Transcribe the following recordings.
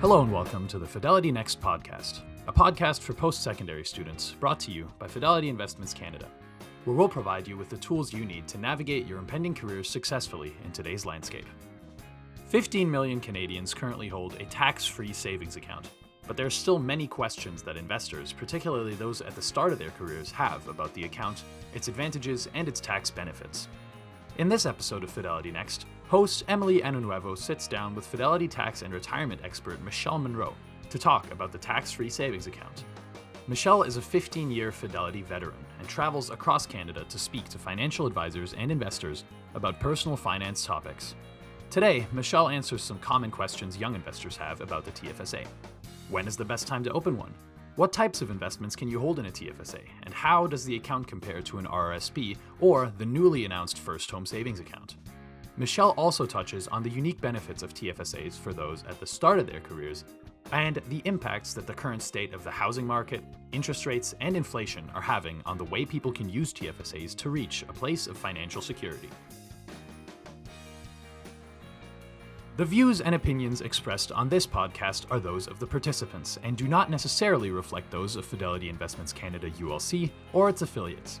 Hello and welcome to the Fidelity Next podcast, a podcast for post secondary students brought to you by Fidelity Investments Canada, where we'll provide you with the tools you need to navigate your impending careers successfully in today's landscape. 15 million Canadians currently hold a tax free savings account, but there are still many questions that investors, particularly those at the start of their careers, have about the account, its advantages, and its tax benefits. In this episode of Fidelity Next, host Emily Anonuevo sits down with Fidelity tax and retirement expert Michelle Munro to talk about the tax free savings account. Michelle is a 15 year Fidelity veteran and travels across Canada to speak to financial advisors and investors about personal finance topics. Today, Michelle answers some common questions young investors have about the TFSA. When is the best time to open one? What types of investments can you hold in a TFSA, and how does the account compare to an RRSP or the newly announced First Home Savings Account? Michelle also touches on the unique benefits of TFSAs for those at the start of their careers and the impacts that the current state of the housing market, interest rates, and inflation are having on the way people can use TFSAs to reach a place of financial security. The views and opinions expressed on this podcast are those of the participants and do not necessarily reflect those of Fidelity Investments Canada ULC or its affiliates.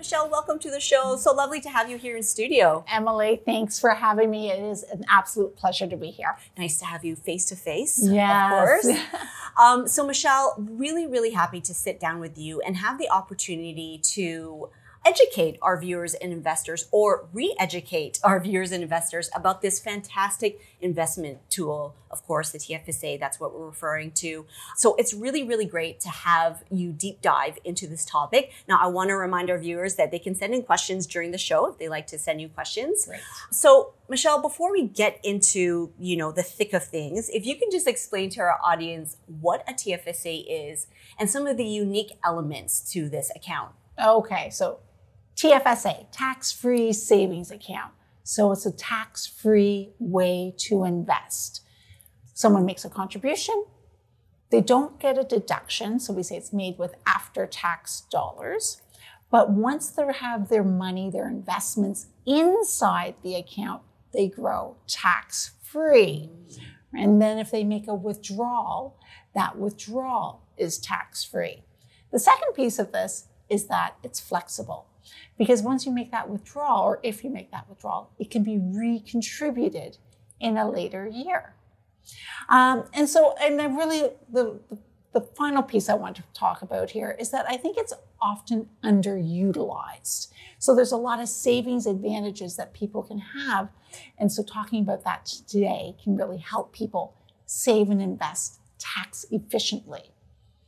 Michelle, welcome to the show. So lovely to have you here in studio. Emily, thanks for having me. It is an absolute pleasure to be here. Nice to have you face to face, Yes. of course. Um, so, Michelle, really, really happy to sit down with you and have the opportunity to educate our viewers and investors or re-educate our viewers and investors about this fantastic investment tool. Of course the tfsa that's what we're referring to. So it's really really great to have you deep dive into this topic. Now i want to remind our viewers that they can send in questions during the show if they like to send you questions. Great. so michelle before we get into you know the thick of things if you can just explain to our audience what a tfsa is and some of the unique elements to this account. Okay, so TFSA, tax free savings account. So it's a tax free way to invest. Someone makes a contribution, they don't get a deduction. So we say it's made with after tax dollars. But once they have their money, their investments inside the account, they grow tax free. And then if they make a withdrawal, that withdrawal is tax free. The second piece of this is that it's flexible because once you make that withdrawal, or if you make that withdrawal, it can be recontributed in a later year. Um, and so, and then really the, the the final piece I want to talk about here is that I think it's often underutilized. So there's a lot of savings advantages that people can have. And so talking about that today can really help people save and invest tax efficiently.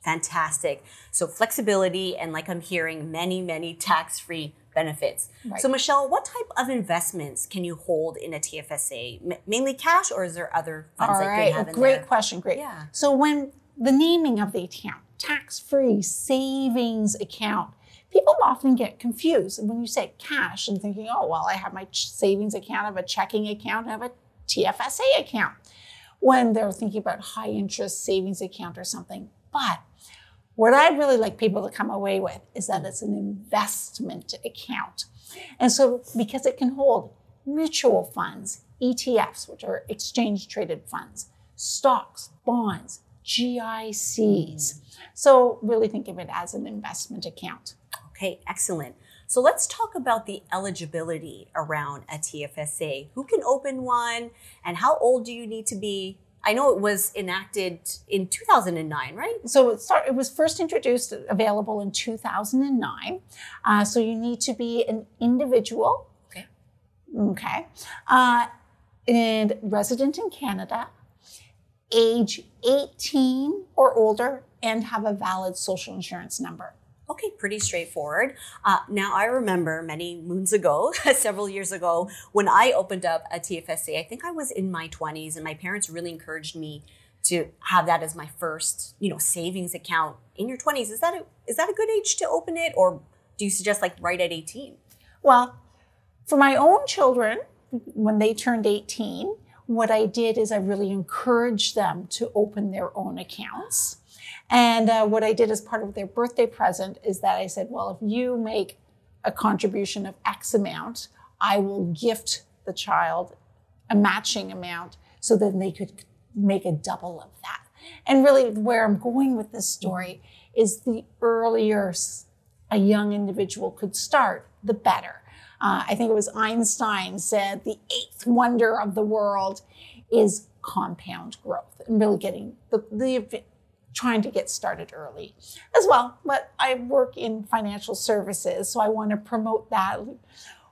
Fantastic. So flexibility and like I'm hearing many, many tax-free benefits. Right. So Michelle, what type of investments can you hold in a TFSA? M- mainly cash or is there other funds All that right, you have in great there? question. Great. Yeah. So when the naming of the account, tax-free savings account, people often get confused when you say cash and thinking, oh well, I have my ch- savings account, I have a checking account, I have a TFSA account. When they're thinking about high interest savings account or something, but what I'd really like people to come away with is that it's an investment account. And so, because it can hold mutual funds, ETFs, which are exchange traded funds, stocks, bonds, GICs. So, really think of it as an investment account. Okay, excellent. So let's talk about the eligibility around a TFSA. Who can open one and how old do you need to be? I know it was enacted in 2009, right? So it, it was first introduced, available in 2009. Uh, so you need to be an individual. Okay. Okay. Uh, and resident in Canada, age 18 or older, and have a valid social insurance number. Okay, pretty straightforward. Uh, now, I remember many moons ago, several years ago, when I opened up a TFSA, I think I was in my 20s, and my parents really encouraged me to have that as my first, you know, savings account in your 20s. Is that a, is that a good age to open it or do you suggest like right at 18? Well, for my own children, when they turned 18, what I did is I really encouraged them to open their own accounts. And uh, what I did as part of their birthday present is that I said, well, if you make a contribution of X amount, I will gift the child a matching amount so that they could make a double of that. And really, where I'm going with this story is the earlier a young individual could start, the better. Uh, I think it was Einstein said the eighth wonder of the world is compound growth and really getting the, the trying to get started early as well. But I work in financial services, so I want to promote that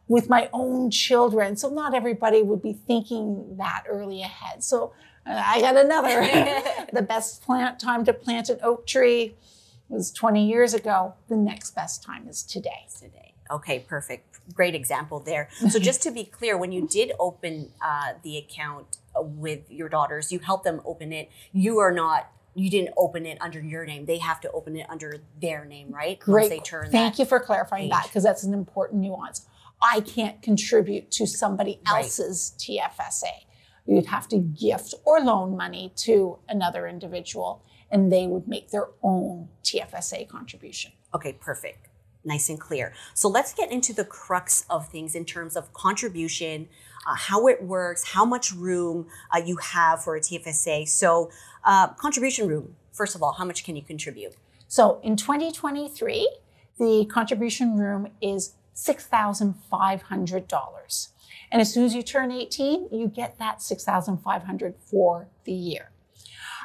with my own children. So not everybody would be thinking that early ahead. So uh, I got another. the best plant time to plant an oak tree was 20 years ago. The next best time is today. Today. Okay, perfect. Great example there. So just to be clear, when you did open uh, the account with your daughters, you helped them open it. You are not you didn't open it under your name. They have to open it under their name, right? Great. Once they turn Thank you for clarifying that because that's an important nuance. I can't contribute to somebody else's right. TFSA. You'd have to gift or loan money to another individual and they would make their own TFSA contribution. Okay, perfect. Nice and clear. So let's get into the crux of things in terms of contribution, uh, how it works, how much room uh, you have for a TFSA. So, uh, contribution room, first of all, how much can you contribute? So, in 2023, the contribution room is $6,500. And as soon as you turn 18, you get that 6,500 for the year.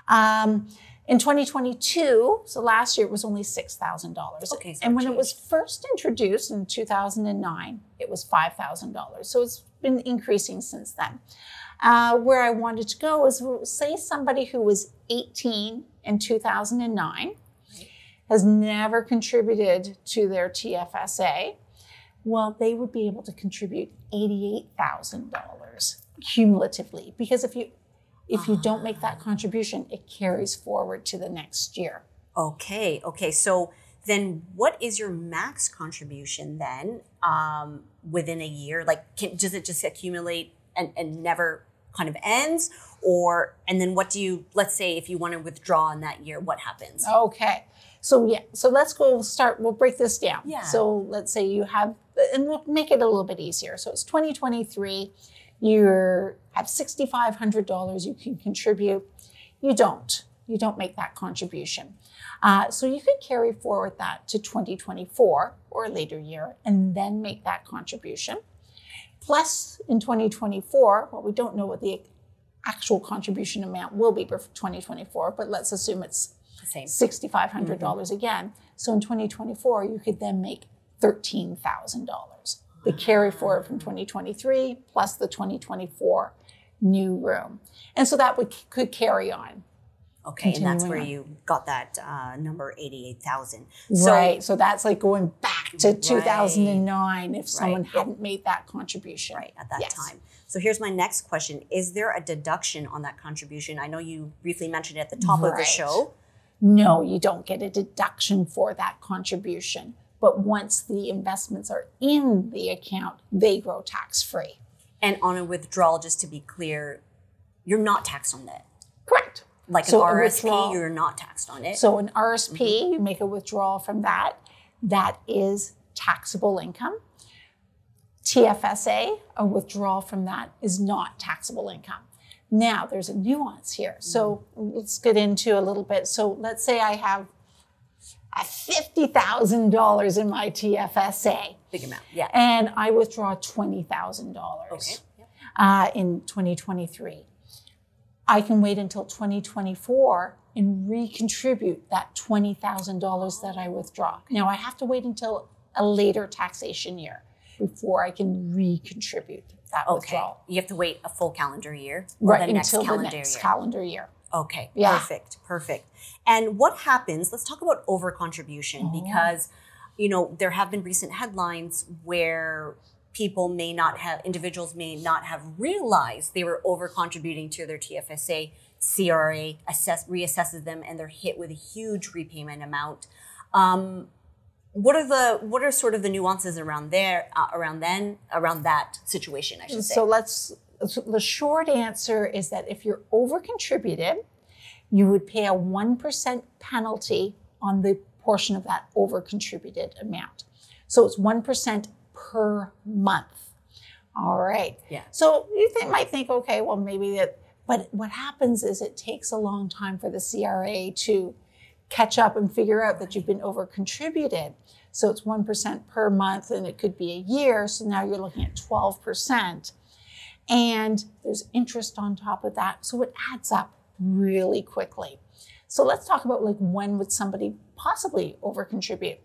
Um, in 2022, so last year it was only $6,000. Okay, so and when it was first introduced in 2009, it was $5,000. So it's been increasing since then. Uh, where I wanted to go is say somebody who was 18 in 2009 has never contributed to their TFSA, well, they would be able to contribute $88,000 cumulatively. Because if you if you don't make that contribution, it carries forward to the next year. Okay, okay. So then what is your max contribution then um, within a year? Like, can, does it just accumulate and, and never kind of ends? Or, and then what do you, let's say if you want to withdraw in that year, what happens? Okay. So, yeah, so let's go start, we'll break this down. Yeah. So let's say you have, and we'll make it a little bit easier. So it's 2023 you have $6,500 you can contribute. You don't. You don't make that contribution. Uh, so you could carry forward that to 2024 or a later year and then make that contribution. Plus, in 2024, well, we don't know what the actual contribution amount will be for 2024, but let's assume it's $6,500 mm-hmm. again. So in 2024, you could then make $13,000 the carry forward from 2023 plus the 2024 new room. And so that would, could carry on. Okay, and that's where on. you got that uh, number 88,000. So, right, so that's like going back to right. 2009 if someone right. hadn't made that contribution. Right, at that yes. time. So here's my next question Is there a deduction on that contribution? I know you briefly mentioned it at the top right. of the show. No, you don't get a deduction for that contribution. But once the investments are in the account, they grow tax free. And on a withdrawal, just to be clear, you're not taxed on that. Correct. Like so an RSP, you're not taxed on it. So an RSP, mm-hmm. you make a withdrawal from that. That is taxable income. TFSA, a withdrawal from that is not taxable income. Now, there's a nuance here. So mm-hmm. let's get into a little bit. So let's say I have $50,000 in my TFSA. Big amount, yeah. And I withdraw $20,000 okay. uh, in 2023. I can wait until 2024 and recontribute that $20,000 that I withdraw. Now, I have to wait until a later taxation year before I can recontribute that okay. withdrawal. You have to wait a full calendar year right, the until the next year. calendar year. Okay, yeah. perfect, perfect. And what happens? Let's talk about over contribution oh. because, you know, there have been recent headlines where people may not have individuals may not have realized they were over contributing to their TFSA. CRA assess reassesses them and they're hit with a huge repayment amount. Um, what are the what are sort of the nuances around there uh, around then around that situation? I should say. So let's. The short answer is that if you're over contributed, you would pay a one percent penalty on the portion of that over contributed amount. So it's one percent per month. All right. Yeah. So you think, might think, okay, well maybe that, but what happens is it takes a long time for the CRA to catch up and figure out that you've been over contributed. So it's 1% per month and it could be a year. So now you're looking at 12%. And there's interest on top of that. So it adds up really quickly. So let's talk about like when would somebody possibly over contribute?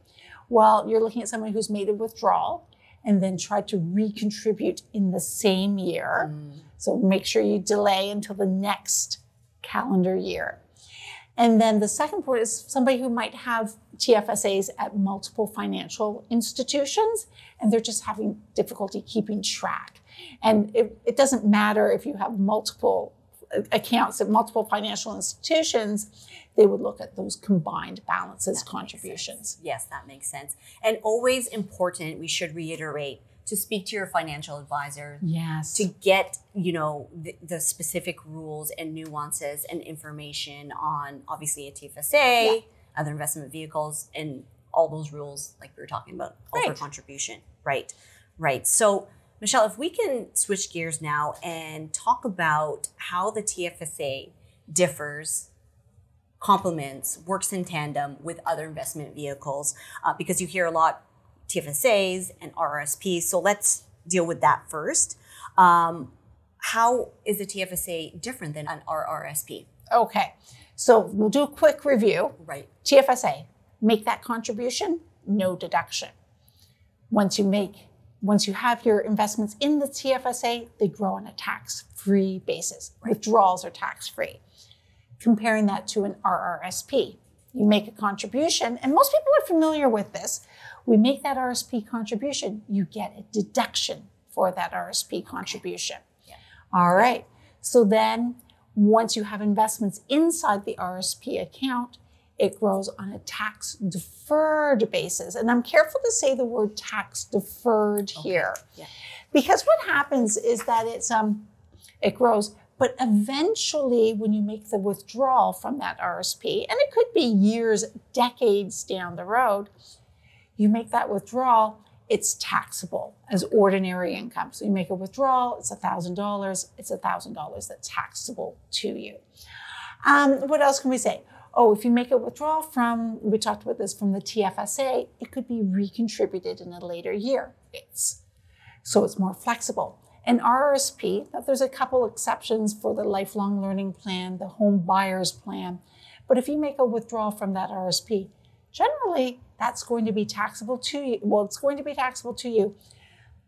Well, you're looking at someone who's made a withdrawal and then tried to recontribute in the same year. Mm. So make sure you delay until the next calendar year. And then the second part is somebody who might have TFSAs at multiple financial institutions and they're just having difficulty keeping track. And it, it doesn't matter if you have multiple accounts at multiple financial institutions, they would look at those combined balances contributions. Yes, that makes sense. And always important, we should reiterate to speak to your financial advisor Yes. to get, you know, the, the specific rules and nuances and information on obviously a TFSA, Yeah. other investment vehicles, and all those rules like we were talking about over contribution. Right. Right. So Michelle, if we can switch gears now and talk about how the TFSA differs complements, works in tandem with other investment vehicles uh, because you hear a lot TFSAs and RRSPs. So let's deal with that first. Um, how is a TFSA different than an RRSP? Okay. So we'll do a quick review. Right. TFSA, make that contribution, no deduction. Once you make, once you have your investments in the TFSA, they grow on a tax-free basis. Withdrawals are tax-free. Comparing that to an RRSP, you make a contribution, and most people are familiar with this. We make that RSP contribution, you get a deduction for that RSP contribution. All right. So then, once you have investments inside the RSP account, it grows on a tax deferred basis. And I'm careful to say the word tax deferred here. Yeah. Because what happens is that it's um it grows, but eventually when you make the withdrawal from that RSP, and it could be years, decades down the road, you make that withdrawal, it's taxable as ordinary income. So you make a withdrawal, it's $1,000, it's $1,000 that's taxable to you. Um, what else can we say? Oh, if you make a withdrawal from, we talked about this from the TFSA, it could be recontributed in a later year. It's so it's more flexible. And RRSP, there's a couple exceptions for the lifelong learning plan, the home buyers plan. But if you make a withdrawal from that RSP, generally that's going to be taxable to you. Well, it's going to be taxable to you,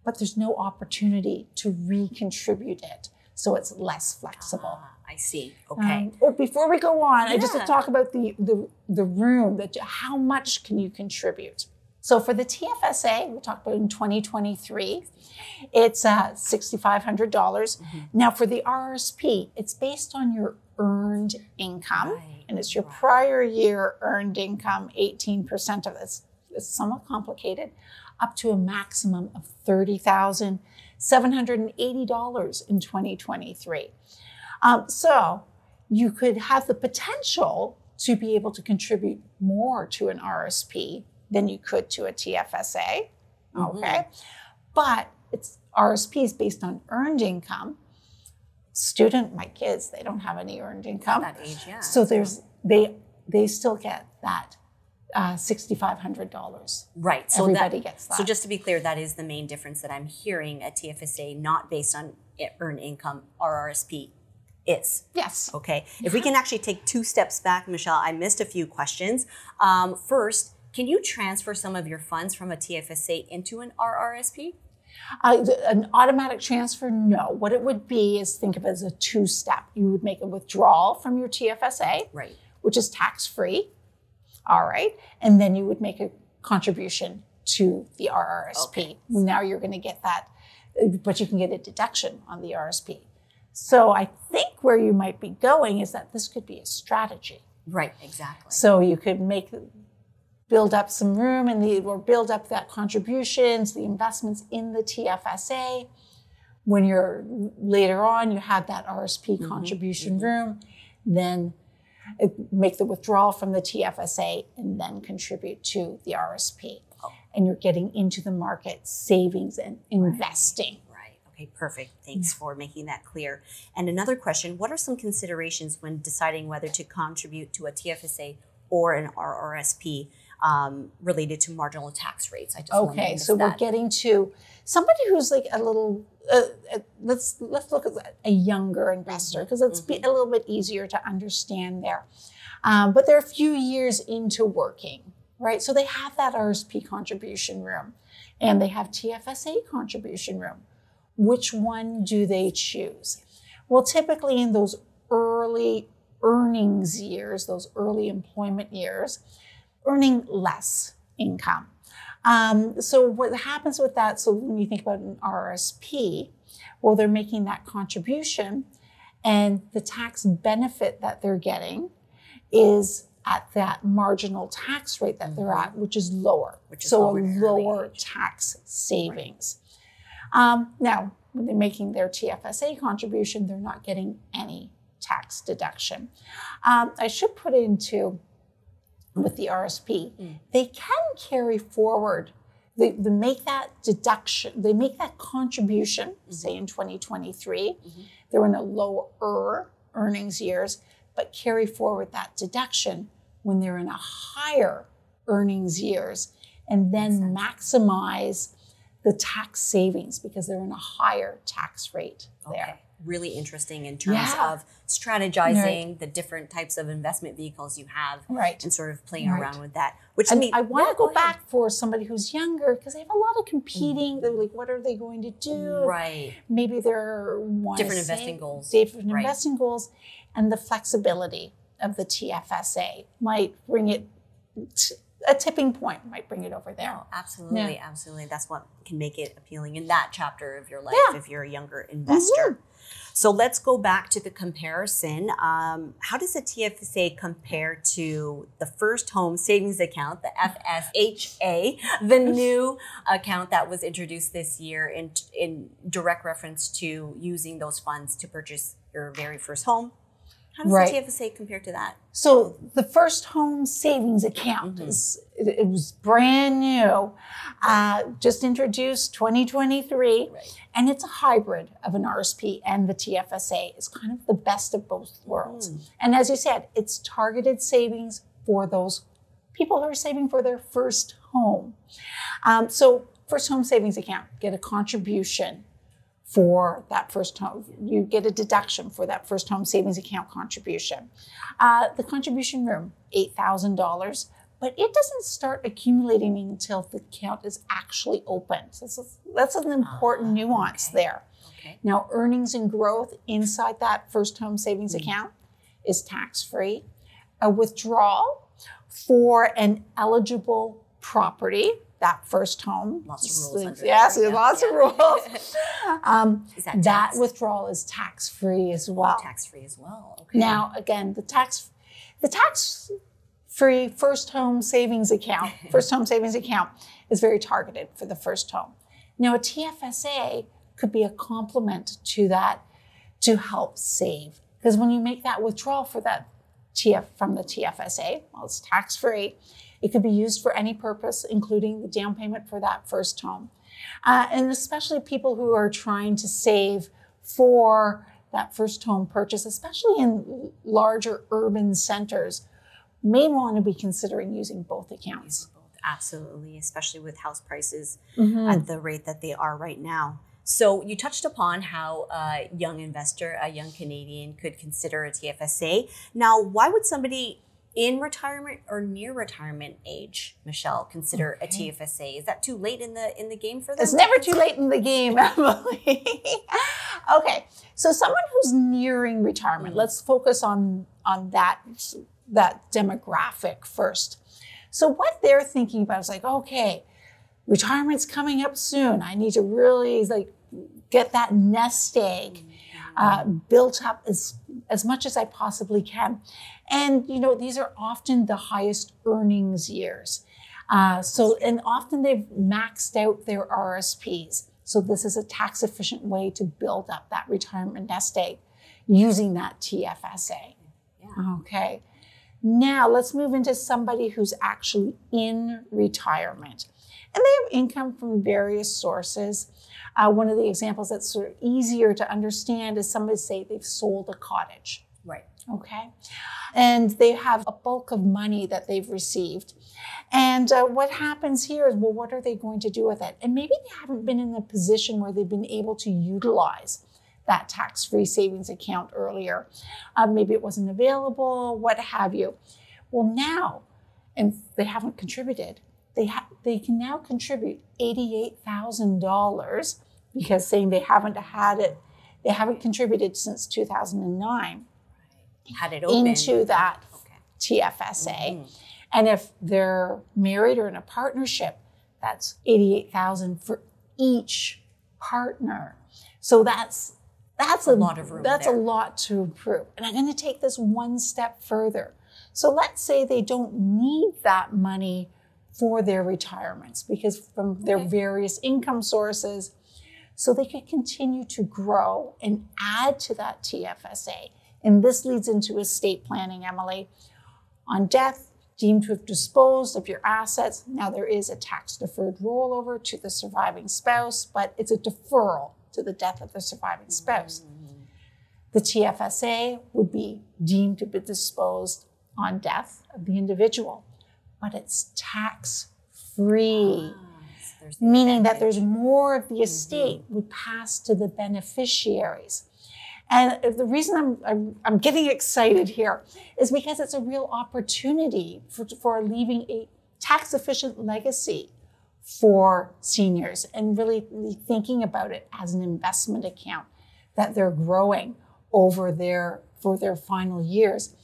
but there's no opportunity to recontribute it. So it's less flexible. Ah, I see. Okay. Um, oh, before we go on, I just Yeah. to talk about the, the the room that how much can you contribute. So for the TFSA, we'll talk about in 2023, it's uh, $6,500. Mm-hmm. Now for the RSP, it's based on your earned income, Right, and it's your right. prior year earned income, 18% of this. It's somewhat complicated, up to a maximum of $30,780 in 2023. Um, so you could have the potential to be able to contribute more to an RSP than you could to a TFSA. Okay. But it's RSP is based on earned income. Student, my kids, they don't have any earned income. That age, yeah. So there's they they still get that uh, sixty five hundred dollars. Right. So Everybody that, gets So just to be clear, that is the main difference that I'm hearing at TFSA, not based on earned income, RRSP is. Yes. Okay. If we can actually take two steps back, Michelle, I missed a few questions. Um, first, can you transfer some of your funds from a TFSA into an RRSP? Uh, an automatic transfer, no. What it would be is think of it as a two step. You would make a withdrawal from your TFSA, Right. which is tax free. All right. And then you would make a contribution to the RRSP. Okay. Now you're going to get that, but you can get a deduction on the RSP. So I think where you might be going is that this could be a strategy. Right, exactly. So you could make build up some room and the or build up that contributions, the investments in the TFSA. When you're later on, you have that RSP mm-hmm. contribution mm-hmm. room, then make the withdrawal from the TFSA and then contribute to the RSP. Oh. And you're getting into the market savings and investing. Right. Okay, perfect. Thanks for making that clear. And another question What are some considerations when deciding whether to contribute to a TFSA or an RRSP um, related to marginal tax rates? I just Okay, so we're getting to somebody who's like a little. Uh, uh, let's let's look at a younger investor because it's be a little bit easier to understand there. Um, but they're a few years into working, right? So they have that RSP contribution room, and they have TFSA contribution room. Which one do they choose? Well, typically in those early earnings years, those early employment years, earning less income. Um, so what happens with that? So when you think about an RSP, well, they're making that contribution, and the tax benefit that they're getting is at that marginal tax rate that they're at, which is lower. Which is so lower a in an early lower tax savings. Um, now, when they're making their TFSA contribution, they're not getting any tax deduction. Um, I should put into with the RSP, Mm. they can carry forward. They, they make that deduction, they make that contribution, Mm-hmm. say in 2023. They're in a lower earnings years, but carry forward that deduction when they're in a higher earnings years and then maximize the tax savings because they're in a higher tax rate there. Really interesting in terms Yeah. of strategizing the different types of investment vehicles you have Right. and sort of playing Right. around with that. Which And me- I want yeah, to go, ahead. back for somebody who's younger because they have a lot of competing. They're like, what are they going to do? Right. Maybe they're Different investing goals. Different Right. investing goals, and the flexibility of the TFSA might bring it. t- a tipping point might bring it over there. No, absolutely, absolutely. That's what can make it appealing in that chapter of your life Yeah. Mm-hmm. if you're a younger investor. So let's go back to the comparison. Um, how does the TFSA compare to the first home savings account, the FSHA, the new account that was introduced this year in, in direct reference to using those funds to purchase your very first home? How does Right. the TFSA compare to that? So the first home savings account Mm-hmm. is it, it was brand new, uh, just introduced 2023, Right. and it's a hybrid of an RSP and the TFSA. It's kind of the best of both worlds. Mm. And as you said, it's targeted savings for those people who are saving for their first home. Um, so first home savings account get a contribution for that first home. You get a deduction for that first home savings account contribution. Uh, the contribution room, $8,000, but it doesn't start accumulating until the account is actually open. So that's, that's an important nuance okay. there. Okay. Now, earnings and growth inside that first home savings Mm. account is tax free. A withdrawal for an eligible property, that first home. Lots of rules Yes, lots yeah. of rules. Um, that that withdrawal is tax free as well. Tax free as well. Okay. Now, again, the tax, the tax free first home savings account, first home savings account is very targeted for the first home. Now, a TFSA could be a complement to that to help save. Because when you make that withdrawal for that TF from the TFSA, well, it's tax free. It could be used for any purpose, including the down payment for that first home. Uh, and especially people who are trying to save for that first home purchase, especially in larger urban centers, may want to be considering using both accounts. Absolutely, especially with house prices Mm-hmm. at the rate that they are right now. So you touched upon how a young investor, a young Canadian, could consider a TFSA. Now, why would somebody in retirement or near retirement age, Michelle, consider a TFSA? Is that too late in the in the game for them? It's never too late in the game, Emily. okay, so someone who's nearing retirement, mm-hmm. let's focus on on that that demographic first. So what they're thinking about is like, okay, retirement's coming up soon. I need to really like get that nest egg uh, built up as as much as I possibly can. And you know, these are often the highest earnings years. Uh, so, and often they've maxed out their RSPs. So, this is a tax efficient way to build up that retirement nest egg using that TFSA. Yeah. Okay. Now, let's move into somebody who's actually in retirement and they have income from various sources. Uh, one of the examples that's sort of easier to understand is somebody say they've sold a cottage. Right. Okay. And they have a bulk of money that they've received. And uh, what happens here is, well, what are they going to do with it? And maybe they haven't been in a position where they've been able to utilize that tax free savings account earlier. Uh, maybe it wasn't available, what have you. Well, now, and they haven't contributed, they, ha- they can now contribute $88,000 because saying they haven't had it, they haven't contributed since 2009 Had it open. into that Okay. TFSA. Mhm. And if they're married or in a partnership, that's 88,000 for each partner. So that's that's A lot of room That's there. a lot to improve. And I'm going to take this one step further. So let's say they don't need that money for their retirements because from their various income sources so they could continue to grow and add to that TFSA. And this leads into estate planning, Emily. On death, deemed to have disposed of your assets, now there is a tax deferred rollover to the surviving spouse, but it's a deferral to the death of the surviving spouse. The TFSA would be deemed to be disposed on death of the individual, but it's tax free Ah, so meaning that there's more of the estate would pass to the beneficiaries. And the reason I'm, I'm, I'm getting excited here is because it's a real opportunity for, for leaving a tax efficient legacy for seniors and really thinking about it as an investment account that they're growing over their for their final years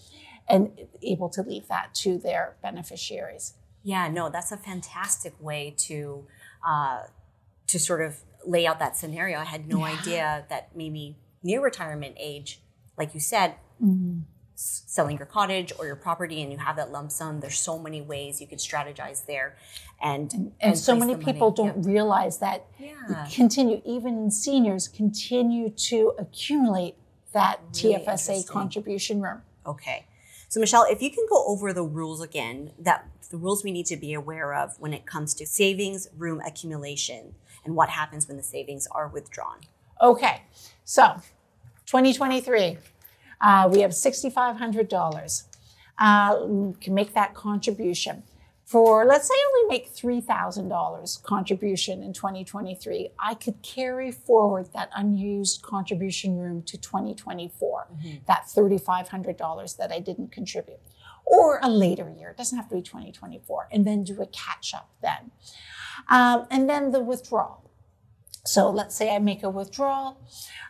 and able to leave that to their beneficiaries. Yeah, no, that's a fantastic way to uh, to sort of lay out that scenario. I had no idea that maybe near retirement age, like you said, s- selling your cottage or your property and you have that lump sum. There's so many ways you could strategize there, and and, so many the money. people don't realize that Yeah. continue even seniors continue to accumulate that Really TFSA contribution room. Okay. So Michelle, if you can go over the rules again, that the rules we need to be aware of when it comes to savings room accumulation and what happens when the savings are withdrawn. Okay, so 2023, uh, we have $6,500. Uh, can make that contribution. For, let's say, I only make $3,000 contribution in 2023, I could carry forward that unused contribution room to 2024, that $3,500 that I didn't contribute, or a later year. It doesn't have to be 2024, and then do a catch up then. Um, and then the withdrawal. So let's say I make a withdrawal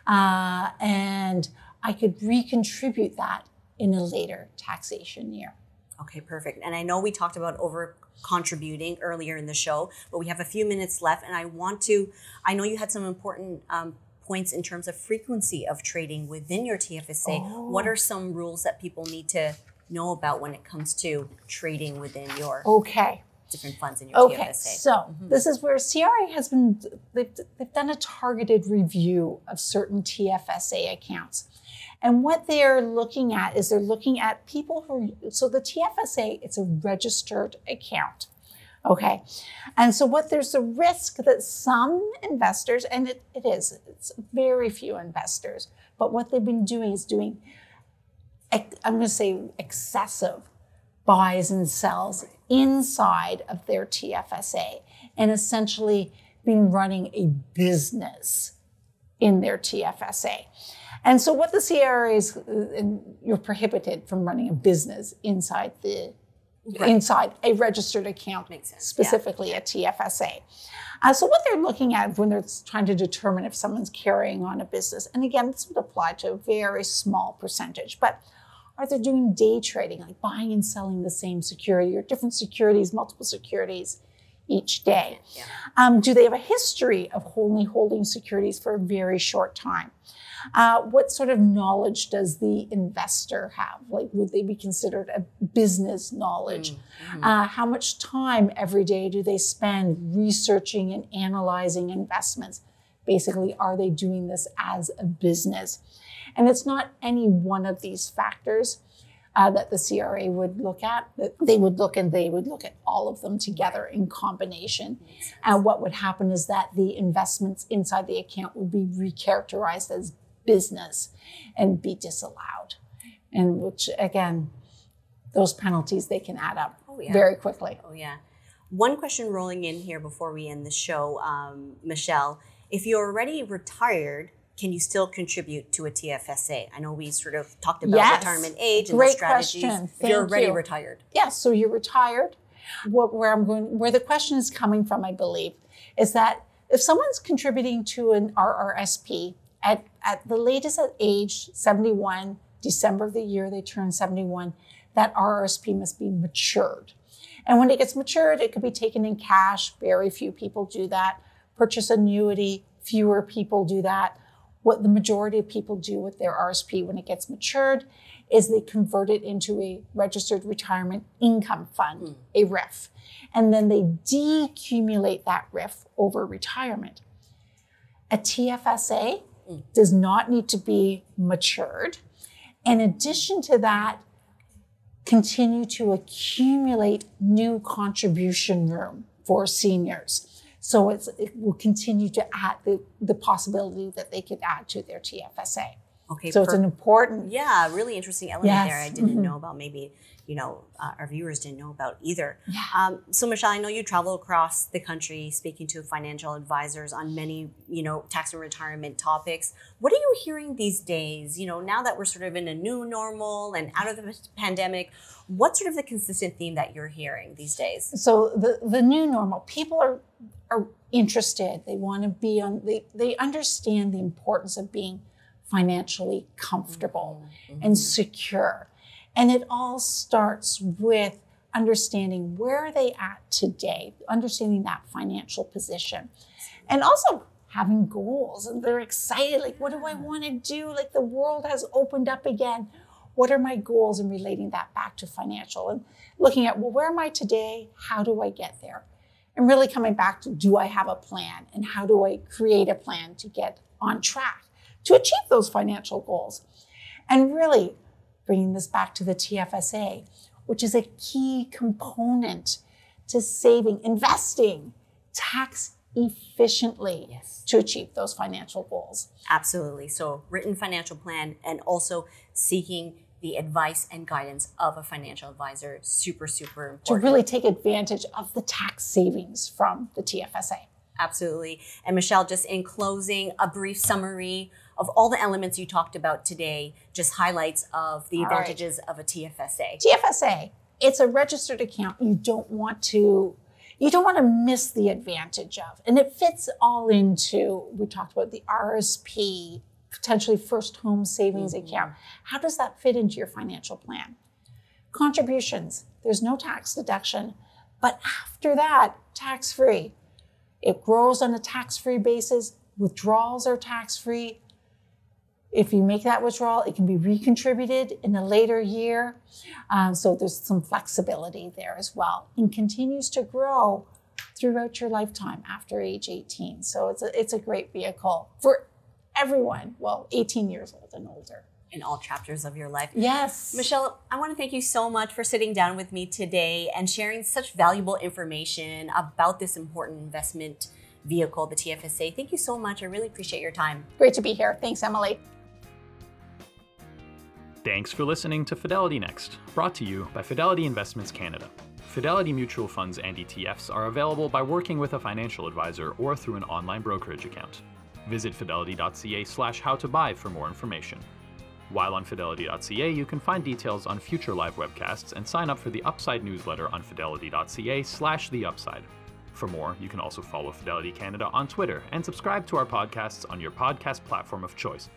uh, and I could recontribute that in a later taxation year. Okay, perfect. And I know we talked about over contributing earlier in the show, but we have a few minutes left. And I want to, I know you had some important um, points in terms of frequency of trading within your TFSA. What are some rules that people need to know about when it comes to trading within your Okay. different funds in your Okay, TFSA? so this is where CRA has been, they've, they've done a targeted review of certain TFSA accounts. And what they're looking at is they're looking at people who, so the TFSA, it's a registered account. Okay. And so what there's a risk that some investors, and it, it is, it's very few investors, but what they've been doing is doing, I'm going to say excessive buys and sells inside of their TFSA and essentially been running a business in their TFSA. And so what the CRA is, uh, you're prohibited from running a business inside the Right. inside a registered account, Makes sense, yeah. specifically a TFSA. Uh, so what they're looking at when they're trying to determine if someone's carrying on a business, and again, this would apply to a very small percentage, but are they doing day trading, like buying and selling the same security or different securities, multiple securities each day. Yeah. Um, do they have a history of only holding securities for a very short time? Uh, what sort of knowledge does the investor have? Like, would they be considered a business knowledge? Mm-hmm. Uh, how much time every day do they spend researching and analyzing investments? Basically, are they doing this as a business? And it's not any one of these factors uh, that the CRA would look at. They would look and they would look at all of them together in combination. And what would happen is that the investments inside the account would be recharacterized as business and be disallowed. And which, again, those penalties they can add up Oh, yeah. very quickly. Oh, yeah. One question rolling in here before we end the show, um, Michelle. If you're already retired, can you still contribute to a TFSA? I know we sort of talked about Yes. retirement age and Great the strategies. question. If you're already you. retired. Yes, so you're retired. What, where I'm going, where the question is coming from, I believe, is that if someone's contributing to an RRSP at, at the latest at age 71, December of the year they turn 71, that RRSP must be matured. And when it gets matured, it could be taken in cash. Very few people do that. Purchase annuity, fewer people do that. What the majority of people do with their RSP when it gets matured is they convert it into a registered retirement income fund, hmm. a RIF. And then they decumulate that RIF over retirement. A TFSA does not need to be matured. In addition to that, continue to accumulate new contribution room for seniors. So it's, it will continue to add the, the possibility that they could add to their TFSA. Okay. So it's an important, yeah, really interesting element Yes. there. I didn't Mhm. know about. Maybe you know uh, our viewers didn't know about either. Yeah. Um, so Michelle, I know you travel across the country speaking to financial advisors on many you know tax and retirement topics. What are you hearing these days? You know, now that we're sort of in a new normal and out of the pandemic, what's sort of the consistent theme that you're hearing these days? so the, the new normal, people are, are interested. They want to be on, they, they understand the importance of being financially comfortable and secure. And it all starts with understanding where are they at today, understanding that financial position. And also having goals and they're excited like what do I want to do? Like the world has opened up again. What are my goals and relating that back to financial and looking at well where am I today? How do I get there? And really coming back to do I have a plan and how do I create a plan to get on track to achieve those financial goals? And really bringing this back to the TFSA, which is a key component to saving, investing tax efficiently Yes. to achieve those financial goals. Absolutely. So, written financial plan and also seeking the advice and guidance of a financial advisor super super To really take advantage of the tax savings from the TFSA. Absolutely. And Michelle, just in closing, a brief summary of all the elements you talked about today, just highlights of the All right. advantages of a TFSA. TFSA, it's a registered account you don't want to you don't want to miss the advantage of. And it fits all into we talked about the RSP, potentially first home savings mm-hmm. account. How does that fit into your financial plan? Contributions, there's no tax deduction, but after that, tax free. It grows on a tax free basis. Withdrawals are tax free. If you make that withdrawal, it can be recontributed in a later year. Um, so there's some flexibility there as well and continues to grow throughout your lifetime after age 18. So it's a, it's a great vehicle for everyone, well, 18 years old and older. in all chapters of your life. Yes. Michelle, I want to thank you so much for sitting down with me today and sharing such valuable information about this important investment vehicle, the TFSA. Thank you so much. I really appreciate your time. Great to be here. Thanks, Emily. Thanks for listening to Fidelity Next, brought to you by Fidelity Investments Canada. Fidelity mutual funds and ETFs are available by working with a financial advisor or through an online brokerage account. Visit fidelity.ca slash how to buy for more information. While on fidelity.ca, you can find details on future live webcasts and sign up for the Upside newsletter on fidelity.ca slash the upside. For more, you can also follow Fidelity Canada on Twitter and subscribe to our podcasts on your podcast platform of choice.